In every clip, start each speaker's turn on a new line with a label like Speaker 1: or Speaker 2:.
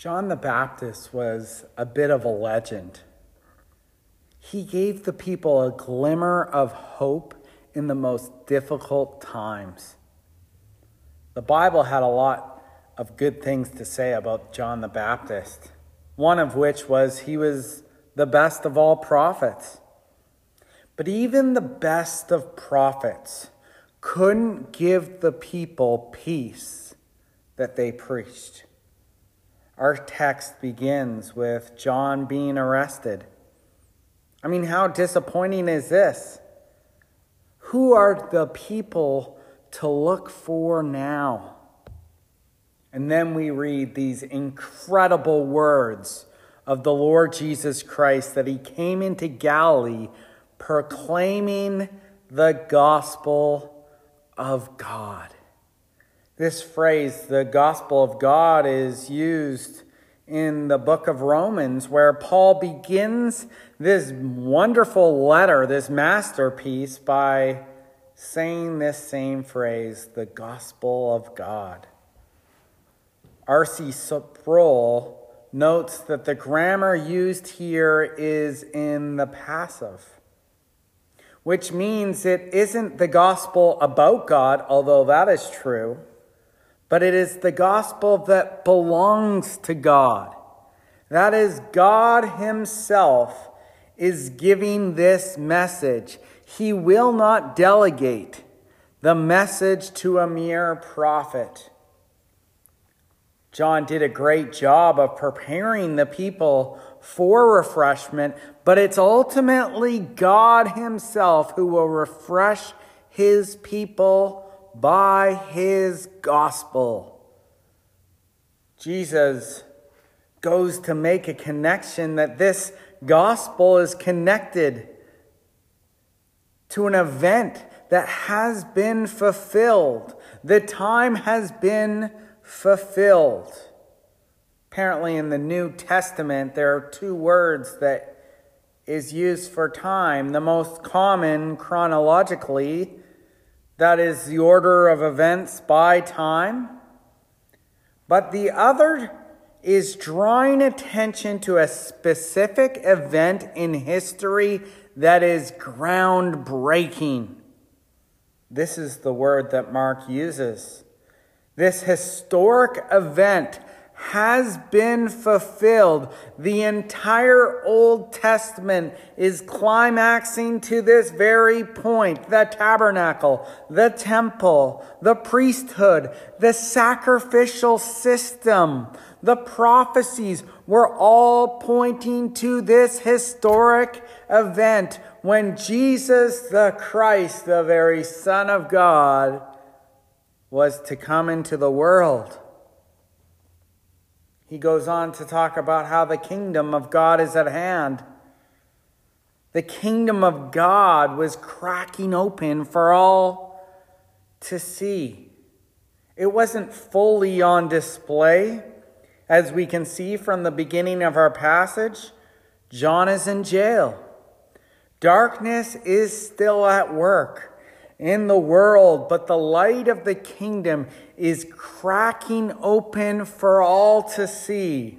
Speaker 1: John the Baptist was a bit of a legend. He gave the people a glimmer of hope in the most difficult times. The Bible had a lot of good things to say about John the Baptist, one of which was he was the best of all prophets. But even the best of prophets couldn't give the people peace that they preached. Our text begins with John being arrested. I mean, how disappointing is this? Who are the people to look for now? And then we read these incredible words of the Lord Jesus Christ that he came into Galilee proclaiming the gospel of God. This phrase, the gospel of God, is used in the book of Romans, where Paul begins this wonderful letter, this masterpiece, by saying this same phrase, the gospel of God. R.C. Sproul notes that the grammar used here is in the passive which means it isn't the gospel about God, although that is true, but it is the gospel that belongs to God. That is, God Himself is giving this message. He will not delegate the message to a mere prophet. John did a great job of preparing the people for refreshment, but it's ultimately God Himself who will refresh His people by His gospel. Jesus goes to make a connection that this gospel is connected to an event that has been fulfilled. The time has been fulfilled. Apparently, in the New Testament, there are two words that is used for time. The most common chronologically, that is the order of events by time. But the other is drawing attention to a specific event in history that is groundbreaking. This is the word that Mark uses. This historic event has been fulfilled. The entire Old Testament is climaxing to this very point. The tabernacle, the temple, the priesthood, the sacrificial system, the prophecies were all pointing to this historic event when Jesus the Christ, the very Son of God, was to come into the world. He goes on to talk about how the kingdom of God is at hand. The kingdom of God was cracking open for all to see. It wasn't fully on display. As we can see from the beginning of our passage, John is in jail. Darkness is still at work in the world, but the light of the kingdom is cracking open for all to see.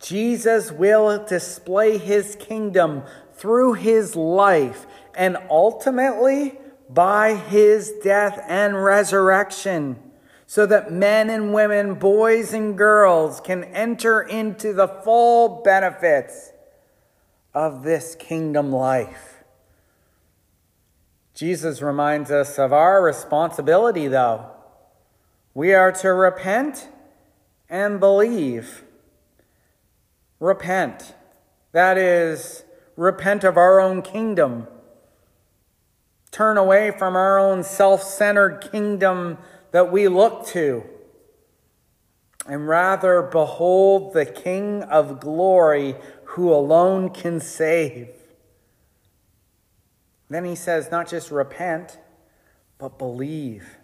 Speaker 1: Jesus will display his kingdom through his life and ultimately by his death and resurrection, so that men and women, boys and girls can enter into the full benefits of this kingdom life. Jesus reminds us of our responsibility, though. We are to repent and believe. Repent. That is, repent of our own kingdom. Turn away from our own self centered kingdom that we look to, and rather behold the King of glory who alone can save. Then he says, not just repent, but believe.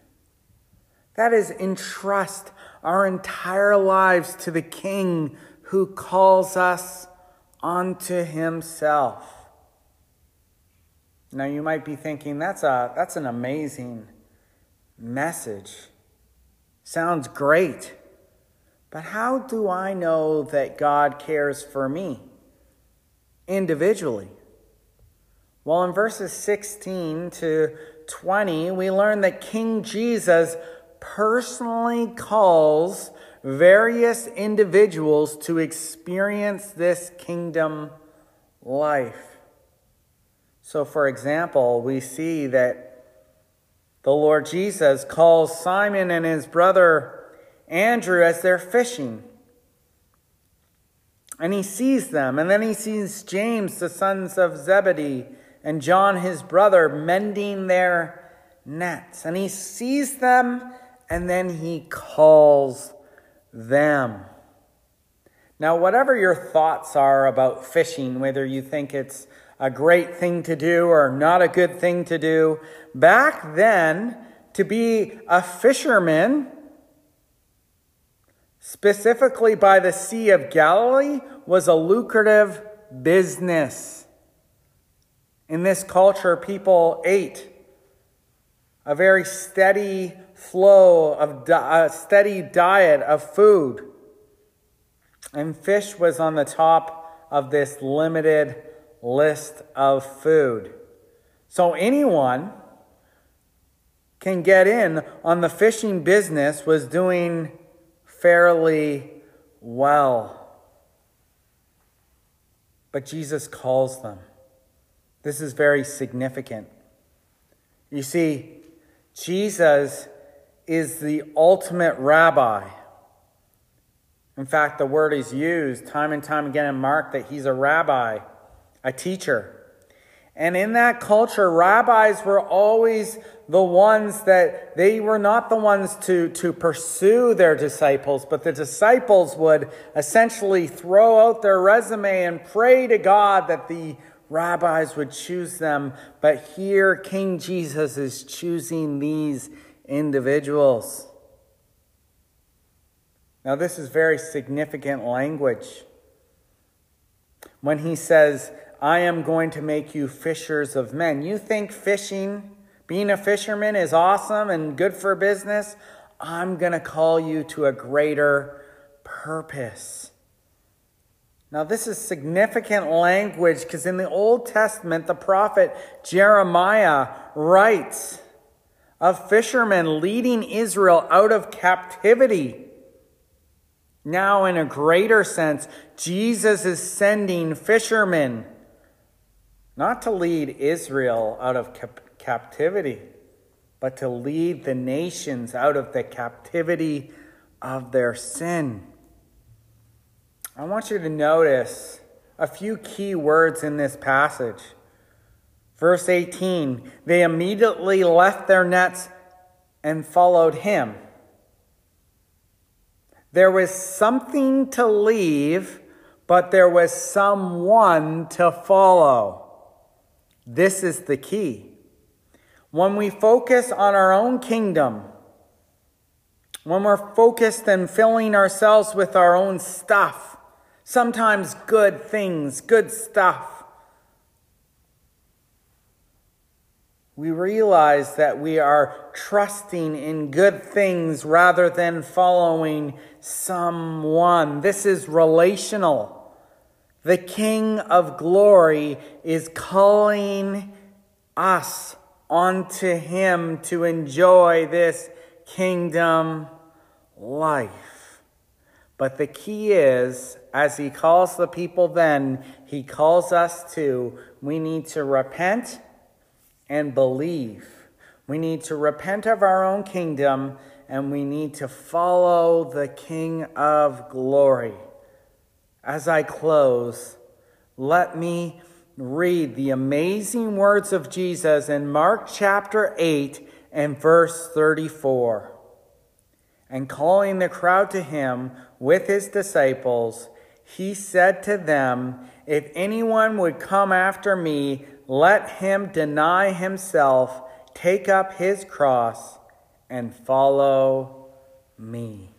Speaker 1: That is, entrust our entire lives to the King who calls us unto himself. Now you might be thinking that's a that's an amazing message. Sounds great. But how do I know that God cares for me individually? Well, in verses 16 to 20, we learn that King Jesus personally calls various individuals to experience this kingdom life. So, for example, we see that the Lord Jesus calls Simon and his brother Andrew as they're fishing. And he sees them, and then he sees James, the sons of Zebedee, and John, his brother, mending their nets. And he sees them, and then he calls them. Now, whatever your thoughts are about fishing, whether you think it's a great thing to do or not a good thing to do, back then, to be a fisherman, specifically by the Sea of Galilee, was a lucrative business. In this culture, people ate a very steady flow of di- a steady diet of food. And fish was on the top of this limited list of food. So anyone can get in on the fishing business was doing fairly well. But Jesus calls them. This is very significant. You see, Jesus is the ultimate rabbi. In fact, the word is used time and time again in Mark that he's a rabbi, a teacher. And in that culture, rabbis were always the ones that they were not the ones to, to pursue their disciples, but the disciples would essentially throw out their resume and pray to God that the rabbis would choose them. But here, King Jesus is choosing these individuals. Now, this is very significant language. When he says, I am going to make you fishers of men. You think fishing, being a fisherman, is awesome and good for business? I'm going to call you to a greater purpose. Now, this is significant language because in the Old Testament, the prophet Jeremiah writes of fishermen leading Israel out of captivity. Now, in a greater sense, Jesus is sending fishermen not to lead Israel out of cap- captivity, but to lead the nations out of the captivity of their sin. I want you to notice a few key words in this passage. Verse 18 They immediately left their nets and followed him. There was something to leave, but there was someone to follow. This is the key. When we focus on our own kingdom, when we're focused and filling ourselves with our own stuff, sometimes good things, good stuff, we realize that we are trusting in good things rather than following someone. This is relational. The King of glory is calling us onto Him to enjoy this kingdom life. But the key is, as He calls the people then, He calls us to, we need to repent and believe. We need to repent of our own kingdom and we need to follow the King of glory. As I close, let me read the amazing words of Jesus in Mark chapter 8 and verse 34. And calling the crowd to him with his disciples, he said to them, If anyone would come after me, let him deny himself, take up his cross, and follow me.